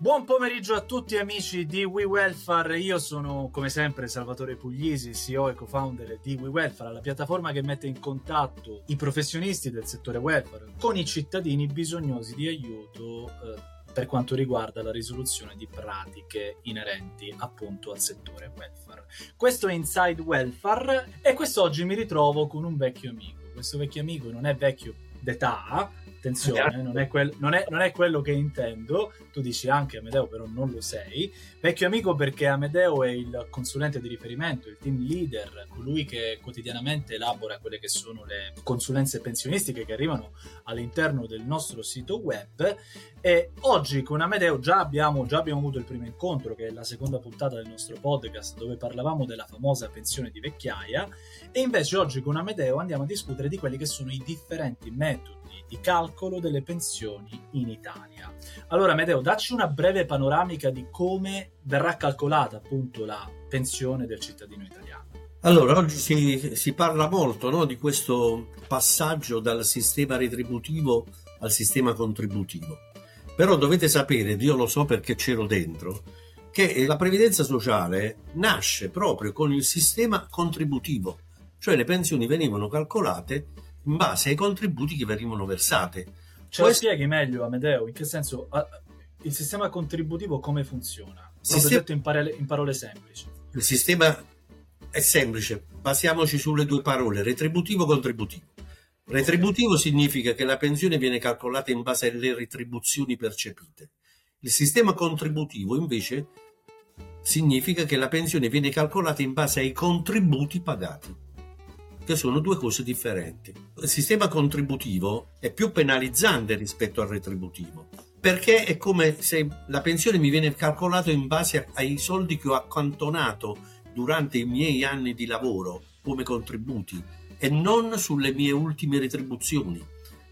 Buon pomeriggio a tutti amici di WeWelfare, io sono come sempre Salvatore Puglisi, CEO e co-founder di WeWelfare, la piattaforma che mette in contatto i professionisti del settore welfare con i cittadini bisognosi di aiuto eh, per quanto riguarda la risoluzione di pratiche inerenti appunto al settore welfare. Questo è Inside Welfare e quest'oggi mi ritrovo con un vecchio amico. Questo vecchio amico non è vecchio d'età, attenzione, non è, quel, non, è, non è, quello che intendo, tu dici anche Amedeo, però non lo sei. Vecchio amico perché Amedeo è il consulente di riferimento, il team leader, colui che quotidianamente elabora quelle che sono le consulenze pensionistiche che arrivano all'interno del nostro sito web. E oggi con Amedeo già abbiamo, già abbiamo avuto il primo incontro, che è la seconda puntata del nostro podcast, dove parlavamo della famosa pensione di vecchiaia. E invece oggi con Amedeo andiamo a discutere di quelli che sono i differenti metodi di calcolo delle pensioni in Italia. Allora, Medeo, dacci una breve panoramica di come verrà calcolata appunto la pensione del cittadino italiano. Allora, oggi si, si parla molto no, di questo passaggio dal sistema retributivo al sistema contributivo. Però dovete sapere, io lo so perché c'ero dentro, che la previdenza sociale nasce proprio con il sistema contributivo, cioè le pensioni venivano calcolate in base ai contributi che venivano versate. Ce lo spieghi meglio, Amedeo? In che senso il sistema contributivo come funziona? Sistema... detto in, pare... in parole semplici. Il sistema è semplice, basiamoci sulle due parole, retributivo-contributivo. Retributivo significa che la pensione viene calcolata in base alle retribuzioni percepite. Il sistema contributivo invece significa che la pensione viene calcolata in base ai contributi pagati che sono due cose differenti. Il sistema contributivo è più penalizzante rispetto al retributivo, perché è come se la pensione mi viene calcolata in base ai soldi che ho accantonato durante i miei anni di lavoro come contributi e non sulle mie ultime retribuzioni,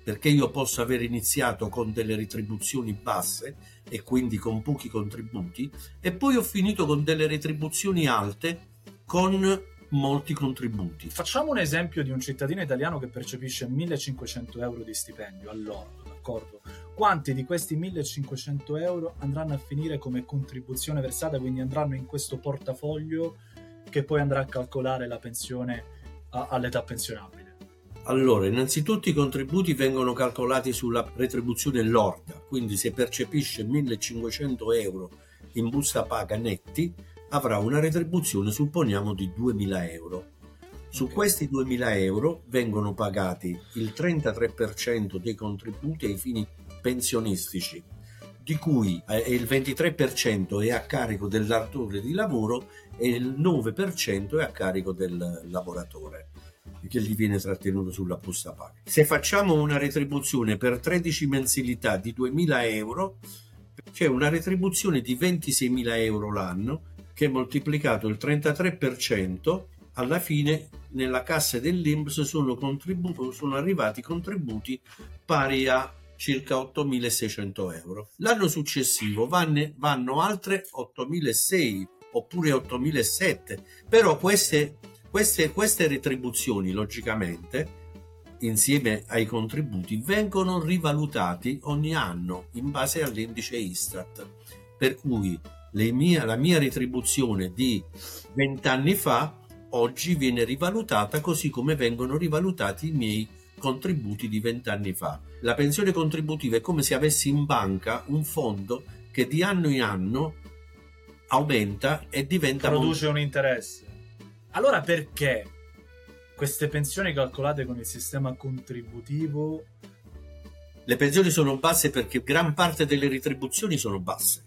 perché io posso aver iniziato con delle retribuzioni basse e quindi con pochi contributi e poi ho finito con delle retribuzioni alte con molti contributi. Facciamo un esempio di un cittadino italiano che percepisce 1500 euro di stipendio all'ordo, d'accordo? Quanti di questi 1500 euro andranno a finire come contribuzione versata, quindi andranno in questo portafoglio che poi andrà a calcolare la pensione a, all'età pensionabile? Allora, innanzitutto i contributi vengono calcolati sulla retribuzione lorda, quindi se percepisce 1500 euro in busta paga netti, avrà una retribuzione, supponiamo, di 2.000 euro. Su okay. questi 2.000 euro vengono pagati il 33% dei contributi ai fini pensionistici, di cui eh, il 23% è a carico del datore di lavoro e il 9% è a carico del lavoratore che gli viene trattenuto sulla busta paga. Se facciamo una retribuzione per 13 mensilità di 2.000 euro, c'è una retribuzione di 26.000 euro l'anno che moltiplicato il 33%, alla fine nella cassa dell'Inps sono, sono arrivati contributi pari a circa 8.600 euro. L'anno successivo vanno, vanno altre 8.600 oppure 8.700, però queste, queste, queste retribuzioni logicamente insieme ai contributi vengono rivalutati ogni anno in base all'indice Istat, per cui mie, la mia retribuzione di vent'anni fa oggi viene rivalutata così come vengono rivalutati i miei contributi di vent'anni fa. La pensione contributiva è come se avessi in banca un fondo che di anno in anno aumenta e diventa produce molto... un interesse. Allora perché queste pensioni calcolate con il sistema contributivo? Le pensioni sono basse perché gran parte delle retribuzioni sono basse.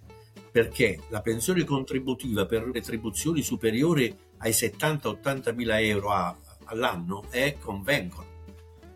Perché la pensione contributiva per retribuzioni superiori ai 70-80 mila euro a, all'anno è convencono,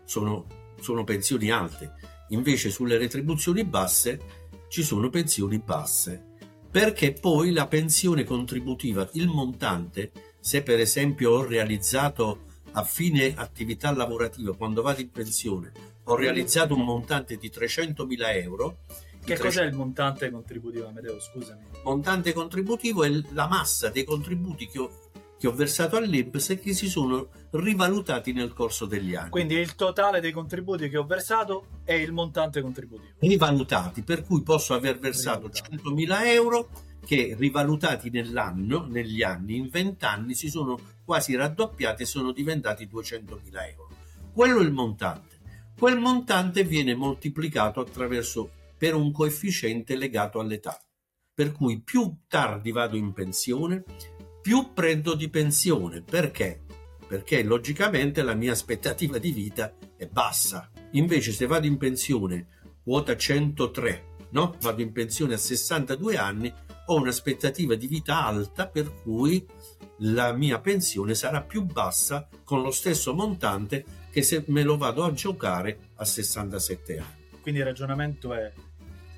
sono, sono pensioni alte, invece sulle retribuzioni basse ci sono pensioni basse, perché poi la pensione contributiva, il montante, se per esempio ho realizzato a fine attività lavorativa, quando vado in pensione, ho realizzato un montante di 300 mila euro, che tre... cos'è il montante contributivo, Amedeo? Scusami. Montante contributivo è la massa dei contributi che ho, che ho versato all'INPS e che si sono rivalutati nel corso degli anni. Quindi il totale dei contributi che ho versato è il montante contributivo. Rivalutati, per cui posso aver versato 100.000 euro che rivalutati nell'anno, negli anni, in 20 anni, si sono quasi raddoppiati e sono diventati 200.000 euro. Quello è il montante. Quel montante viene moltiplicato attraverso per un coefficiente legato all'età. Per cui più tardi vado in pensione, più prendo di pensione. Perché? Perché logicamente la mia aspettativa di vita è bassa. Invece se vado in pensione quota 103, no? Vado in pensione a 62 anni, ho un'aspettativa di vita alta per cui la mia pensione sarà più bassa con lo stesso montante che se me lo vado a giocare a 67 anni. Quindi il ragionamento è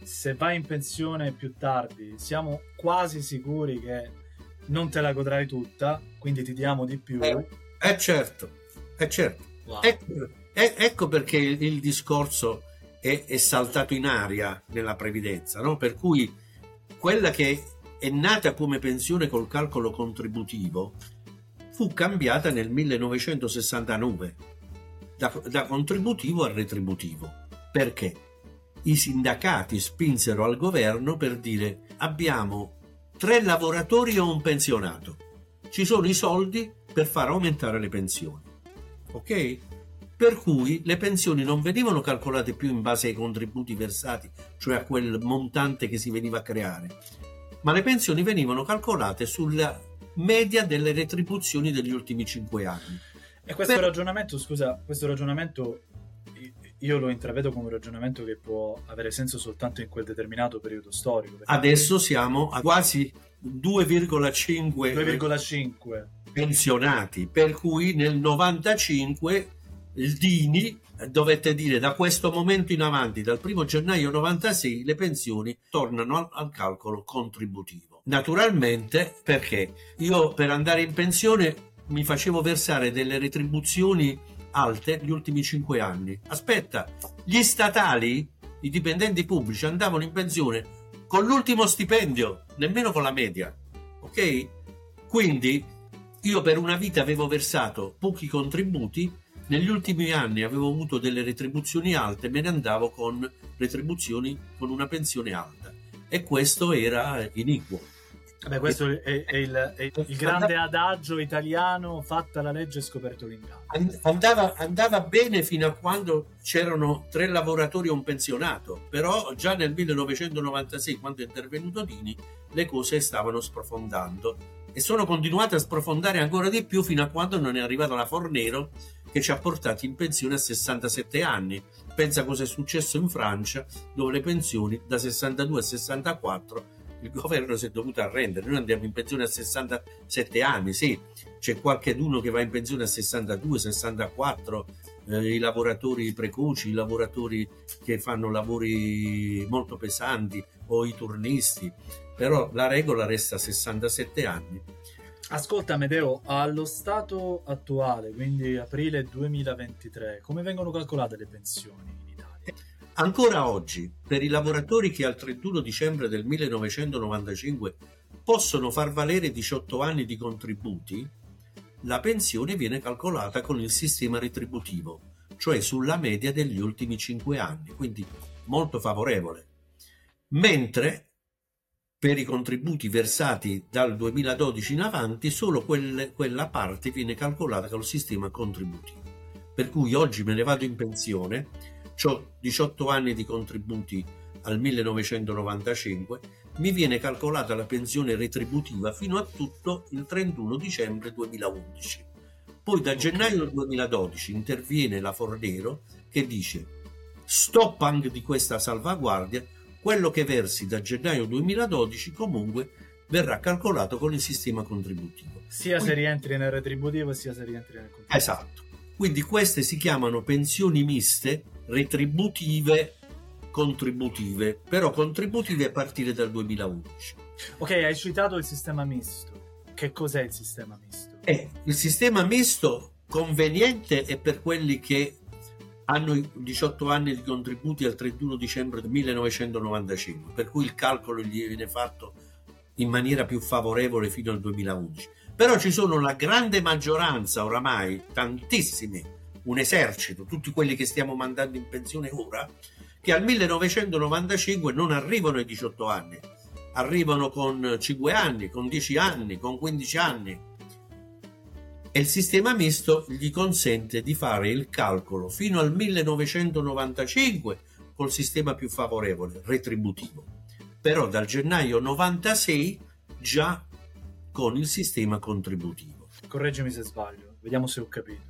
se vai in pensione più tardi, siamo quasi sicuri che non te la godrai tutta, quindi ti diamo di più. Eh, eh certo, è certo. Wow. Ecco, eh, ecco, perché il, il discorso è, è, saltato in aria nella previdenza, no? per cui quella che è nata come pensione col calcolo contributivo fu cambiata nel 1969 da, da contributivo a retributivo. Perché? I sindacati spinsero al governo per dire abbiamo tre lavoratori o un pensionato. Ci sono i soldi per far aumentare le pensioni. Ok? Per cui le pensioni non venivano calcolate più in base ai contributi versati, cioè a quel montante che si veniva a creare, ma le pensioni venivano calcolate sulla media delle retribuzioni degli ultimi cinque anni. E questo per... ragionamento, scusa, questo ragionamento io lo intravedo come un ragionamento che può avere senso soltanto in quel determinato periodo storico. Adesso siamo a quasi 2,5 2,5 pensionati, per cui nel 95 il Dini dovette dire da questo momento in avanti, dal 1 gennaio 96, le pensioni tornano al, al calcolo contributivo. Naturalmente perché io per andare in pensione mi facevo versare delle retribuzioni alte gli ultimi cinque anni. Aspetta, gli statali, i dipendenti pubblici andavano in pensione con l'ultimo stipendio, nemmeno con la media. Ok? Quindi io per una vita avevo versato pochi contributi, negli ultimi anni avevo avuto delle retribuzioni alte, me ne andavo con retribuzioni con una pensione alta e questo era iniquo. Beh, questo è, è, il, è, il, grande adagio italiano, fatta la legge scoperto l'inganno. Andava, andava, bene fino a quando c'erano tre lavoratori e un pensionato, però già nel 1996, quando è intervenuto Dini, le cose stavano sprofondando e sono continuate a sprofondare ancora di più fino a quando non è arrivata la Fornero che ci ha portati in pensione a 67 anni. Pensa cosa è successo in Francia, dove le pensioni da 62 a 64 il governo si è dovuto arrendere. Noi andiamo in pensione a 67 anni, sì, c'è qualcheduno che va in pensione a 62, 64, eh, i lavoratori precoci, i lavoratori che fanno lavori molto pesanti o i turnisti, però la regola resta a 67 anni. Ascolta Medeo, allo stato attuale, quindi aprile 2023, come vengono calcolate le pensioni? Ancora oggi, per i lavoratori che al 31 dicembre del 1995 possono far valere 18 anni di contributi, la pensione viene calcolata con il sistema retributivo, cioè sulla media degli ultimi 5 anni, quindi molto favorevole. Mentre per i contributi versati dal 2012 in avanti, solo quelle, quella parte viene calcolata con il sistema contributivo. Per cui oggi me ne vado in pensione 18 anni di contributi al 1995, mi viene calcolata la pensione retributiva fino a tutto il 31 dicembre 2011. Poi da gennaio 2012 interviene la Fornero che dice stop anche di questa salvaguardia, quello che versi da gennaio 2012 comunque verrà calcolato con il sistema contributivo. Sia Quindi, se rientri nel retributivo sia se rientri nel contributivo. Esatto. Quindi queste si chiamano pensioni miste retributive contributive, però contributive a partire dal 2011. Ok, hai citato il sistema misto. Che cos'è il sistema misto? Eh, il sistema misto conveniente è per quelli che hanno 18 anni di contributi al 31 dicembre 1995, per cui il calcolo gli viene fatto in maniera più favorevole fino al 2011. Però ci sono la grande maggioranza oramai, tantissimi, un esercito, tutti quelli che stiamo mandando in pensione ora, che al 1995 non arrivano ai 18 anni, arrivano con 5 anni, con 10 anni, con 15 anni. E il sistema misto gli consente di fare il calcolo fino al 1995 col sistema più favorevole, retributivo. Però dal gennaio 96 già con il sistema contributivo. Correggimi se sbaglio, vediamo se ho capito.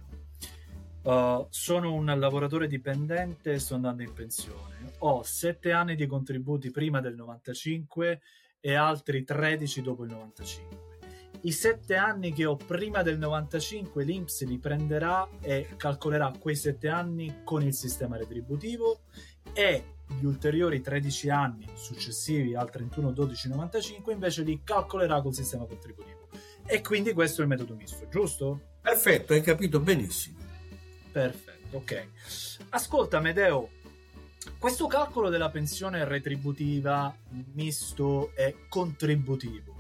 Uh, sono un lavoratore dipendente e sto andando in pensione. Ho 7 anni di contributi prima del 95 e altri 13 dopo il 95. I 7 anni che ho prima del 95 l'Inps li prenderà e calcolerà quei 7 anni con il sistema retributivo e gli ulteriori 13 anni successivi al 31-12-95 invece li calcolerà col sistema contributivo. E quindi questo è il metodo misto, giusto? Perfetto, hai capito benissimo. Perfetto, ok. Ascolta, Medeo, questo calcolo della pensione retributiva, misto e contributivo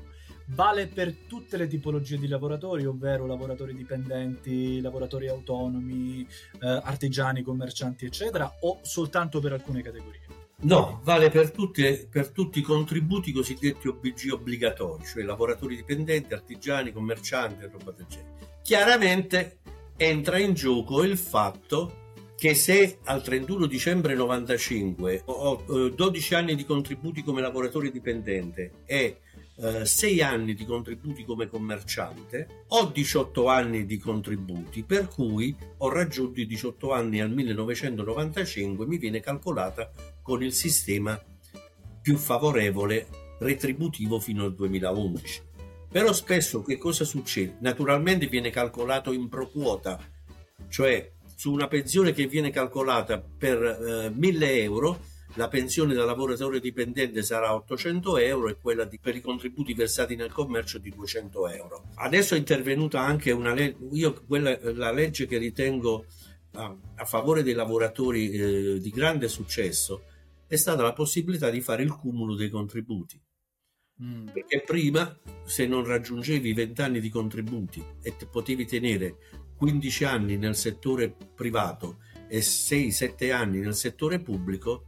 vale per tutte le tipologie di lavoratori, ovvero lavoratori dipendenti, lavoratori autonomi, eh, artigiani, commercianti, eccetera, o soltanto per alcune categorie? No, vale per, tutte, per tutti i contributi cosiddetti OBG obbligatori, cioè lavoratori dipendenti, artigiani, commercianti e roba del genere. Chiaramente entra in gioco il fatto che se al 31 dicembre 95 ho 12 anni di contributi come lavoratore dipendente e eh, 6 anni di contributi come commerciante, ho 18 anni di contributi, per cui ho raggiunto i 18 anni al 1995, mi viene calcolata con il sistema più favorevole retributivo fino al 2011. Però spesso che cosa succede? Naturalmente viene calcolato in pro quota, cioè su una pensione che viene calcolata per eh, 1000 euro, la pensione da lavoratore dipendente sarà 800 euro e quella di, per i contributi versati nel commercio di 200 euro. Adesso è intervenuta anche una legge, io quella, la legge che ritengo a, a favore dei lavoratori eh, di grande successo è stata la possibilità di fare il cumulo dei contributi. Mm. Perché prima, se non raggiungevi 20 anni di contributi e potevi tenere 15 anni nel settore privato e 6-7 anni nel settore pubblico,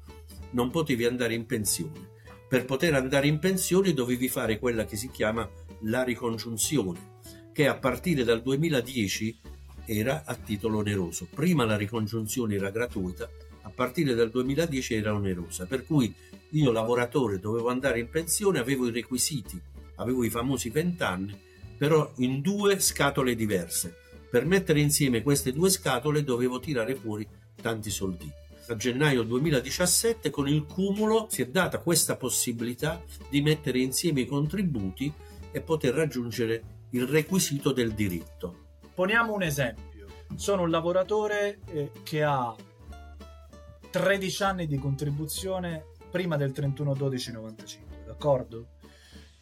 non potevi andare in pensione. Per poter andare in pensione dovevi fare quella che si chiama la ricongiunzione, che a partire dal 2010 era a titolo oneroso. Prima la ricongiunzione era gratuita, a partire dal 2010 era onerosa, per cui io lavoratore dovevo andare in pensione, avevo i requisiti, avevo i famosi 20 anni, però in due scatole diverse per mettere insieme queste due scatole dovevo tirare fuori tanti soldi. A gennaio 2017 con il cumulo si è data questa possibilità di mettere insieme i contributi e poter raggiungere il requisito del diritto. Poniamo un esempio. Sono un lavoratore eh, che ha 13 anni di contribuzione prima del 31-12-95, d'accordo?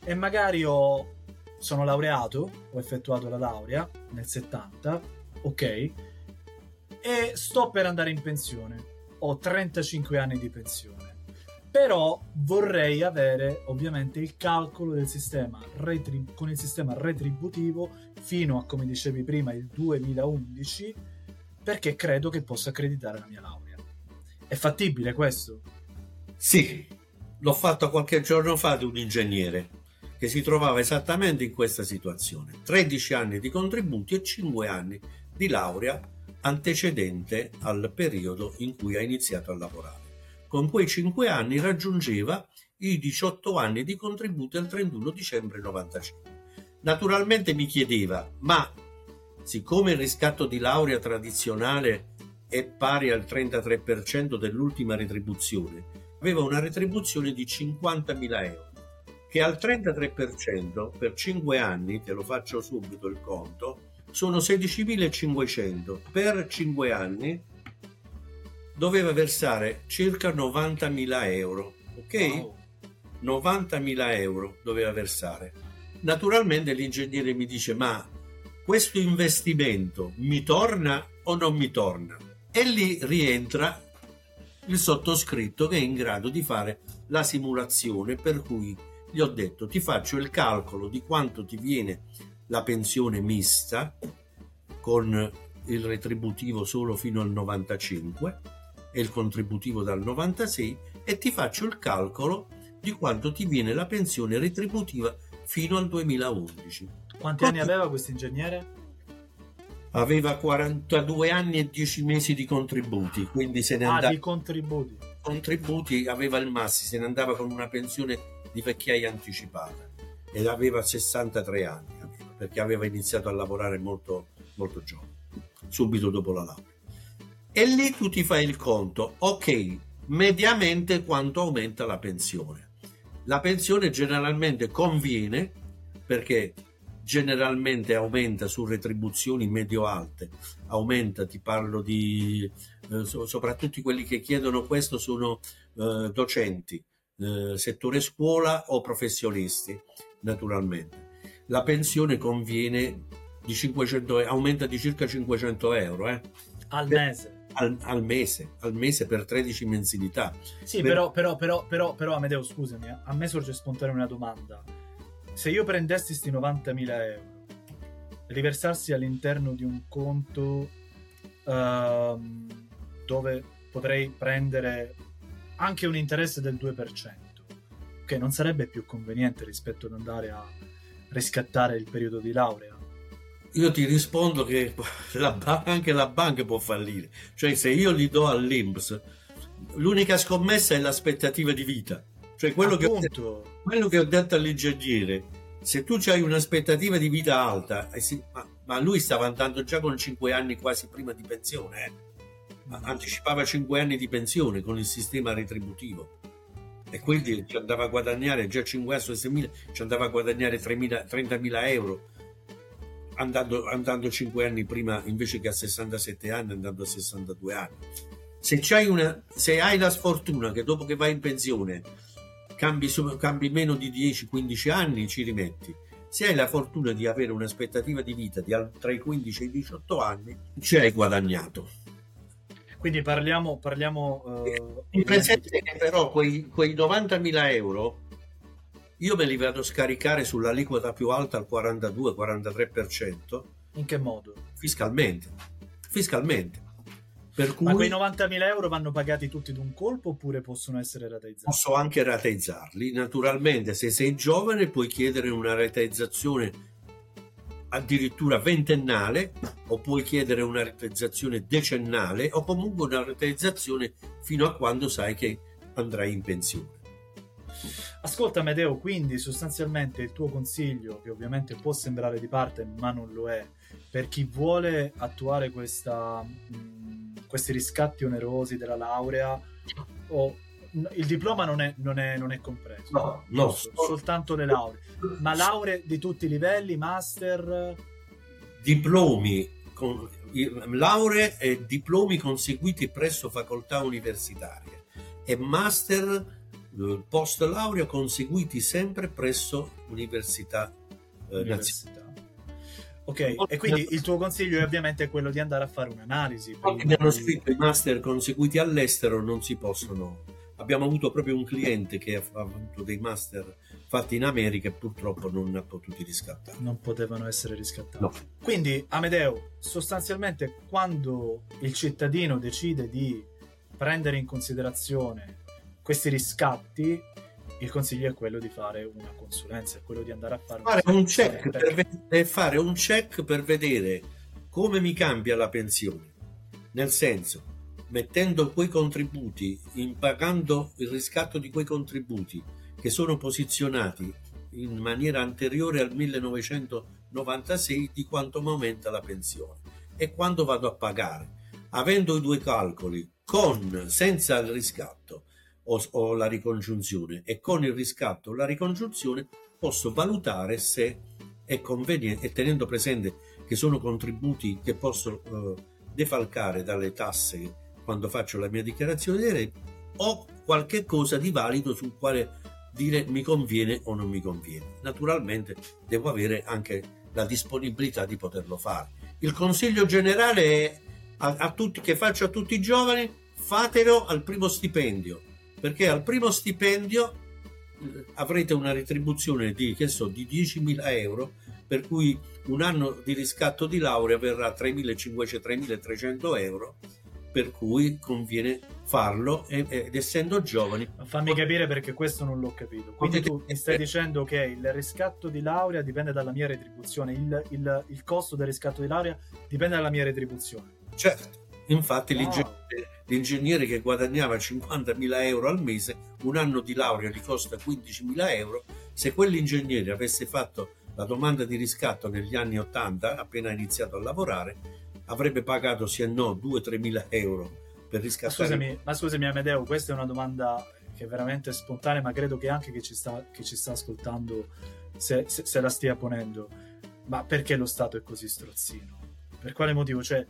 E magari ho sono laureato, ho effettuato la laurea nel 70, ok, e sto per andare in pensione. Ho 35 anni di pensione. Però vorrei avere ovviamente il calcolo del sistema retrib- con il sistema retributivo fino a, come dicevi prima, il 2011, perché credo che possa accreditare la mia laurea. È fattibile questo? Sì, l'ho fatto qualche giorno fa di un ingegnere che si trovava esattamente in questa situazione. 13 anni di contributi e 5 anni di laurea antecedente al periodo in cui ha iniziato a lavorare. Con quei 5 anni raggiungeva i 18 anni di contributi al 31 dicembre 95. Naturalmente mi chiedeva, ma siccome il riscatto di laurea tradizionale è pari al 33% dell'ultima retribuzione, aveva una retribuzione di 50.000 euro che al 33% per 5 anni, te lo faccio subito il conto, sono 16.500 per 5 anni doveva versare circa 90.000 euro ok? Wow. 90.000 euro doveva versare. Naturalmente l'ingegnere mi dice ma questo investimento mi torna o non mi torna e lì rientra il sottoscritto che è in grado di fare la simulazione per cui gli ho detto ti faccio il calcolo di quanto ti viene la pensione mista con il retributivo solo fino al 95 e il contributivo dal 96 e ti faccio il calcolo di quanto ti viene la pensione retributiva fino al 2011. Quanti anni aveva questo ingegnere? Aveva 42 anni e 10 mesi di contributi, quindi se ne ah, andava... di contributi. Contributi aveva il massimo, se ne andava con una pensione di vecchiaia anticipata ed aveva 63 anni, perché aveva iniziato a lavorare molto, molto giovane, subito dopo la laurea. E lì tu ti fai il conto, ok, mediamente quanto aumenta la pensione. La pensione generalmente conviene perché generalmente aumenta su retribuzioni medio-alte, aumenta, ti parlo di, eh, soprattutto quelli che chiedono questo sono eh, docenti, eh, settore scuola o professionisti, naturalmente. La pensione conviene di 500, aumenta di circa 500 euro. Eh? Al mese al, al, mese, al mese per 13 mensilità. Sì, per... però, però, però, però, però, Amedeo, scusami, eh, a me sorge spontanea una domanda. Se io prendessi questi 90.000 euro, riversarsi all'interno di un conto uh, dove potrei prendere anche un interesse del 2%, che non sarebbe più conveniente rispetto ad andare a riscattare il periodo di laurea io ti rispondo che la, anche la banca può fallire. Cioè, se io gli do all'Inps, l'unica scommessa è l'aspettativa di vita. Cioè, quello, che ho, detto, quello che ho, detto, all'ingegnere, se tu hai un'aspettativa di vita alta, sì, ma, ma, lui stava andando già con 5 anni quasi prima di pensione, eh. anticipava 5 anni di pensione con il sistema retributivo e quindi ci andava a guadagnare già 5 anni, 6.000, ci andava a guadagnare 30.000 euro andando, andando 5 anni prima invece che a 67 anni, andando a 62 anni. Se, una, se hai la sfortuna che dopo che vai in pensione cambi, cambi meno di 10-15 anni, ci rimetti. Se hai la fortuna di avere un'aspettativa di vita di tra i 15 e i 18 anni, ci hai guadagnato. Quindi parliamo... parliamo uh, in presente che però quei, quei 90.000 euro io me li vado a scaricare sull'aliquota più alta al 42-43%. In che modo? Fiscalmente. Fiscalmente. Per cui Ma quei 90.000 euro vanno pagati tutti d'un colpo oppure possono essere rateizzati? Posso anche rateizzarli. Naturalmente, se sei giovane, puoi chiedere una rateizzazione addirittura ventennale, o puoi chiedere una rateizzazione decennale, o comunque una rateizzazione fino a quando sai che andrai in pensione. Ascolta Medeo, quindi sostanzialmente il tuo consiglio, che ovviamente può sembrare di parte ma non lo è, per chi vuole attuare questa, mh, questi riscatti onerosi della laurea, o, il diploma non è, non è, non è compreso, no, no. soltanto le lauree, ma lauree di tutti i livelli, master... Diplomi, con, lauree e diplomi conseguiti presso facoltà universitarie. E master eh, post laurea conseguiti sempre presso università, eh, università. Ok, e quindi il tuo consiglio è ovviamente quello di andare a fare un'analisi. Quelli che hanno scritto i master conseguiti all'estero non si possono. Abbiamo avuto proprio un cliente che ha avuto dei master fatti in America e purtroppo non ha potuto riscattare. Non potevano essere riscattati. No. Quindi, Amedeo, sostanzialmente quando il cittadino decide di prendere in considerazione questi riscatti il consiglio è quello di fare una consulenza, è quello di andare a fare, fare un check per vedere, fare un check per vedere come mi cambia la pensione. Nel senso, mettendo quei contributi, pagando il riscatto di quei contributi che sono posizionati in maniera anteriore al 1996 di quanto mi aumenta la pensione e quando vado a pagare, avendo i due calcoli con senza il riscatto o, o la ricongiunzione e con il riscatto o la ricongiunzione posso valutare se è conveniente e tenendo presente che sono contributi che posso eh, defalcare dalle tasse quando faccio la mia dichiarazione dei redditi ho qualche cosa di valido sul quale dire mi conviene o non mi conviene. Naturalmente devo avere anche la disponibilità di poterlo fare. Il consiglio generale è a, a tutti, che faccio a tutti i giovani, fatelo al primo stipendio perché al primo stipendio eh, avrete una retribuzione di, che so, di 10.000 euro per cui un anno di riscatto di laurea verrà 3.500-3.300 euro per cui conviene farlo ed essendo giovani. Fammi capire perché questo non l'ho capito. Quindi tu mi stai dicendo che il riscatto di laurea dipende dalla mia retribuzione, il, il, il costo del riscatto di laurea dipende dalla mia retribuzione. Certo, infatti wow. l'ingegnere, l'ingegnere, che guadagnava 50.000 euro al mese, un anno di laurea gli costa 15.000 euro, se quell'ingegnere avesse fatto la domanda di riscatto negli anni 80, appena iniziato a lavorare, avrebbe pagato sì e no 2-3 mila euro per riscattare. Scusami, ma scusami Amedeo, questa è una domanda che è veramente spontanea, ma credo che anche chi ci sta, chi ci sta ascoltando se, se, se, la stia ponendo. Ma perché lo Stato è così strozzino? Per quale motivo? Cioè...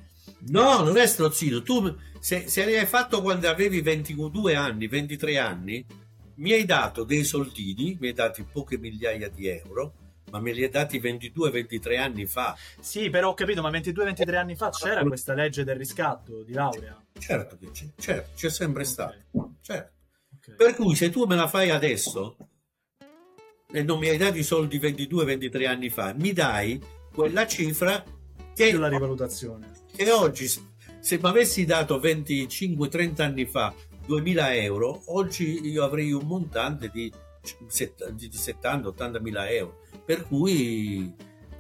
No, non è strozzino. Tu, se, se l'hai fatto quando avevi 22 anni, 23 anni, mi hai dato dei soldini, mi hai dato poche migliaia di euro ma me li hai dati 22-23 anni fa. Sì, però ho capito, ma 22-23 anni fa c'era questa legge del riscatto di laurea? Certo che c'è, certo, c'è sempre okay. stato. Certo. Okay. Per cui se tu me la fai adesso e non mi hai dato i soldi 22-23 anni fa, mi dai quella cifra che... Più la rivalutazione. Che oggi, se mi avessi dato 25-30 anni fa 2000 euro, oggi io avrei un montante di, di 70-80 mila euro per cui...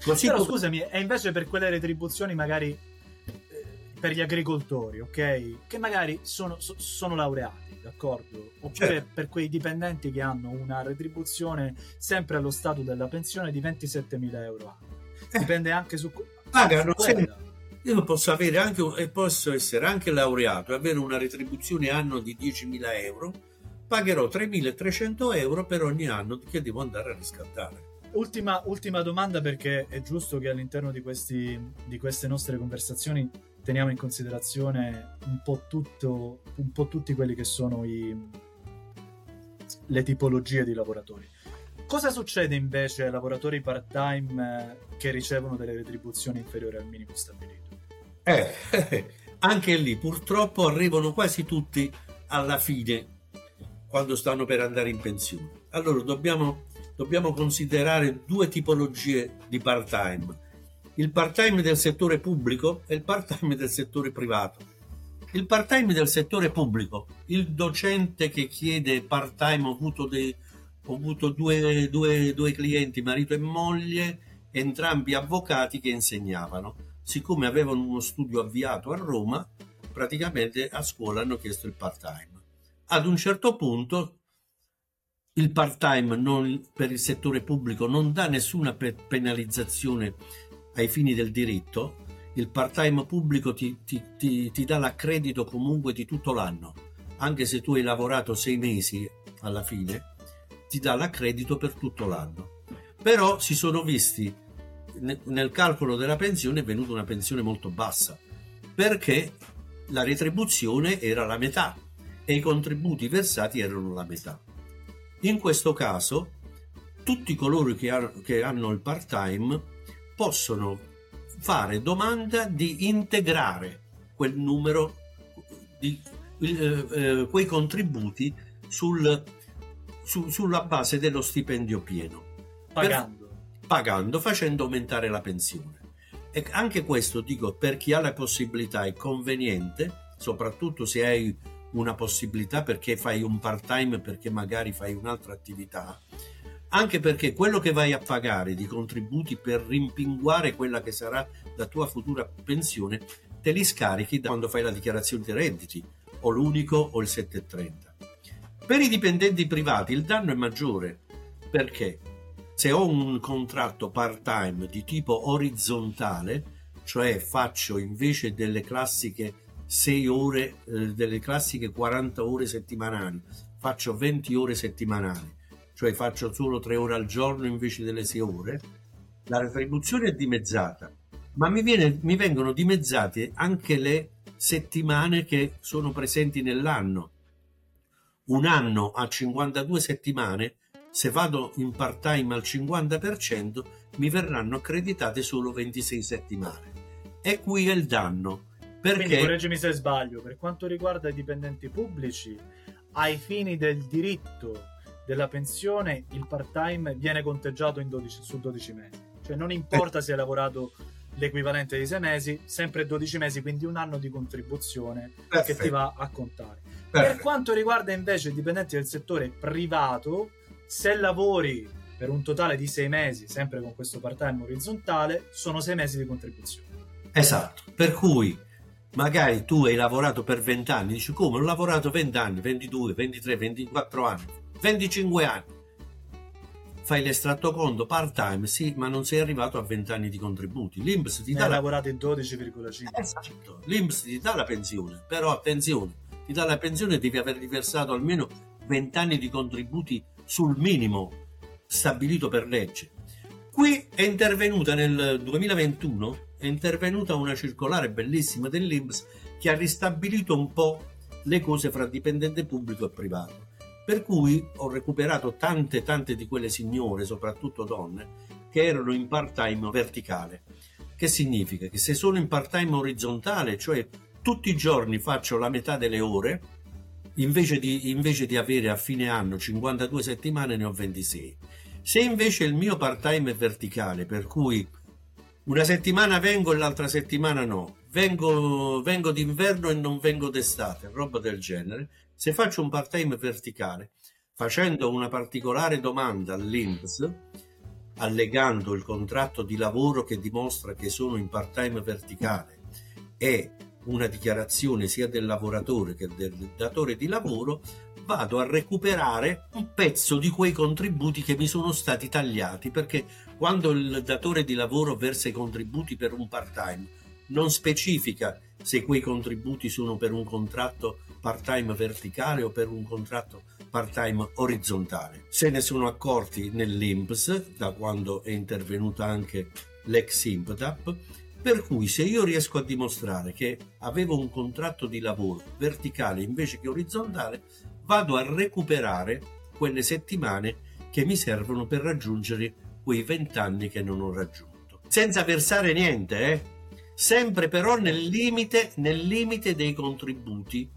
Così Però come... scusami, è invece per quelle retribuzioni magari eh, per gli agricoltori, ok? Che magari sono, sono laureati, d'accordo? Oppure certo. per quei dipendenti che hanno una retribuzione sempre allo stato della pensione di 27.000 euro anno. Eh. Dipende anche su... Pagano su sempre... Io posso anche, posso essere anche laureato e avere una retribuzione anno di 10.000 euro, pagherò 3.300 euro per ogni anno che devo andare a riscattare. Ultima, ultima, domanda perché è giusto che all'interno di, questi, di, queste nostre conversazioni teniamo in considerazione un po', tutto, un po tutti quelli che sono i, le tipologie di lavoratori. Cosa succede invece ai lavoratori part-time eh, che ricevono delle retribuzioni inferiori al minimo stabilito? Eh, anche lì purtroppo arrivano quasi tutti alla fine quando stanno per andare in pensione. Allora dobbiamo dobbiamo considerare due tipologie di part-time. Il part-time del settore pubblico e il part-time del settore privato. Il part-time del settore pubblico, il docente che chiede part-time, ho avuto, dei, ho avuto due, due, due clienti, marito e moglie, entrambi avvocati che insegnavano. Siccome avevano uno studio avviato a Roma, praticamente a scuola hanno chiesto il part-time. Ad un certo punto il part-time per il settore pubblico non dà nessuna pe- penalizzazione ai fini del diritto, il part-time pubblico ti, ti, ti, ti, dà l'accredito comunque di tutto l'anno, anche se tu hai lavorato sei mesi alla fine, ti dà l'accredito per tutto l'anno. Però si sono visti nel calcolo della pensione è venuta una pensione molto bassa, perché la retribuzione era la metà e i contributi versati erano la metà. In questo caso, tutti coloro che, ha, che hanno il part-time possono fare domanda di integrare quel numero di eh, eh, quei contributi sul, su, sulla base dello stipendio pieno. Pagando. Pagando, facendo aumentare la pensione. E anche questo, dico, per chi ha la possibilità è conveniente, soprattutto se hai una possibilità perché fai un part time, perché magari fai un'altra attività, anche perché quello che vai a pagare di contributi per rimpinguare quella che sarà la tua futura pensione, te li scarichi da quando fai la dichiarazione dei redditi, o l'unico o il 730. Per i dipendenti privati il danno è maggiore perché se ho un contratto part time di tipo orizzontale, cioè faccio invece delle classiche 6 ore eh, delle classiche 40 ore settimanali, faccio 20 ore settimanali, cioè faccio solo 3 ore al giorno invece delle 6 ore, la retribuzione è dimezzata, ma mi, viene, mi vengono dimezzate anche le settimane che sono presenti nell'anno. Un anno a 52 settimane, se vado in part time al 50%, mi verranno accreditate solo 26 settimane. E qui è il danno perché? Quindi correggimi se sbaglio, per quanto riguarda i dipendenti pubblici, ai fini del diritto della pensione, il part-time viene conteggiato 12, su 12 mesi. Cioè non importa se hai lavorato l'equivalente di sei mesi, sempre 12 mesi, quindi un anno di contribuzione Perfetto. che ti va a contare. Perfetto. Per quanto riguarda invece i dipendenti del settore privato, se lavori per un totale di sei mesi, sempre con questo part-time orizzontale, sono sei mesi di contribuzione. Esatto, per cui magari tu hai lavorato per 20 anni, dici come ho lavorato 20 anni, 22, 23, 24 anni, 25 anni. Fai l'estratto conto part time, sì, ma non sei arrivato a 20 anni di contributi. L'Inps ti dà. Hai la... lavorato in 12,5. Esatto. L'Inps ti dà la pensione, però attenzione, ti dà la pensione e devi aver riversato almeno 20 anni di contributi sul minimo stabilito per legge. Qui è intervenuta nel 2021 è intervenuta una circolare bellissima dell'Inps che ha ristabilito un po' le cose fra dipendente pubblico e privato. Per cui ho recuperato tante tante di quelle signore, soprattutto donne, che erano in part-time verticale. Che significa? Che se sono in part-time orizzontale, cioè tutti i giorni faccio la metà delle ore, invece di, invece di avere a fine anno 52 settimane ne ho 26. Se invece il mio part-time è verticale, per cui una settimana vengo e l'altra settimana no. Vengo, vengo d'inverno e non vengo d'estate, roba del genere. Se faccio un part-time verticale, facendo una particolare domanda all'INPS, allegando il contratto di lavoro che dimostra che sono in part-time verticale e una dichiarazione sia del lavoratore che del datore di lavoro, vado a recuperare un pezzo di quei contributi che mi sono stati tagliati perché quando il datore di lavoro versa i contributi per un part-time non specifica se quei contributi sono per un contratto part-time verticale o per un contratto part-time orizzontale. Se ne sono accorti nell'INPS da quando è intervenuta anche l'ex IMPDAP per cui se io riesco a dimostrare che avevo un contratto di lavoro verticale invece che orizzontale, vado a recuperare quelle settimane che mi servono per raggiungere quei vent'anni che non ho raggiunto. Senza versare niente, eh? Sempre però nel limite, nel limite dei contributi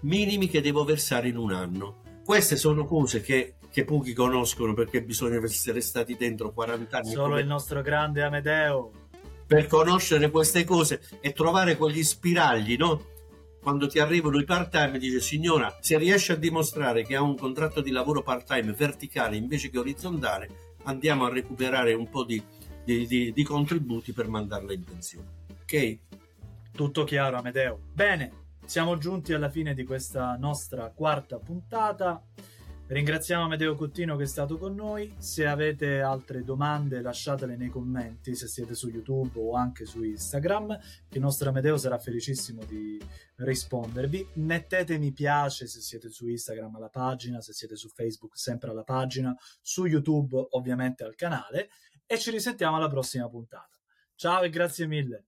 minimi che devo versare in un anno. Queste sono cose che, che pochi conoscono perché bisogna essere stati dentro 40 anni. Solo come... il nostro grande Amedeo. Per conoscere queste cose e trovare quegli spiragli, no? quando ti arrivano i part-time dice signora se riesce a dimostrare che ha un contratto di lavoro part-time verticale invece che orizzontale andiamo a recuperare un po' di, di, di, di contributi per mandarla in pensione ok? Tutto chiaro Amedeo. Bene, siamo giunti alla fine di questa nostra quarta puntata. Ringraziamo Amedeo Cottino che è stato con noi. Se avete altre domande lasciatele nei commenti se siete su YouTube o anche su Instagram, il nostro Amedeo sarà felicissimo di rispondervi. Mettete mi piace se siete su Instagram alla pagina, se siete su Facebook sempre alla pagina, su YouTube ovviamente al canale e ci risentiamo alla prossima puntata. Ciao e grazie mille.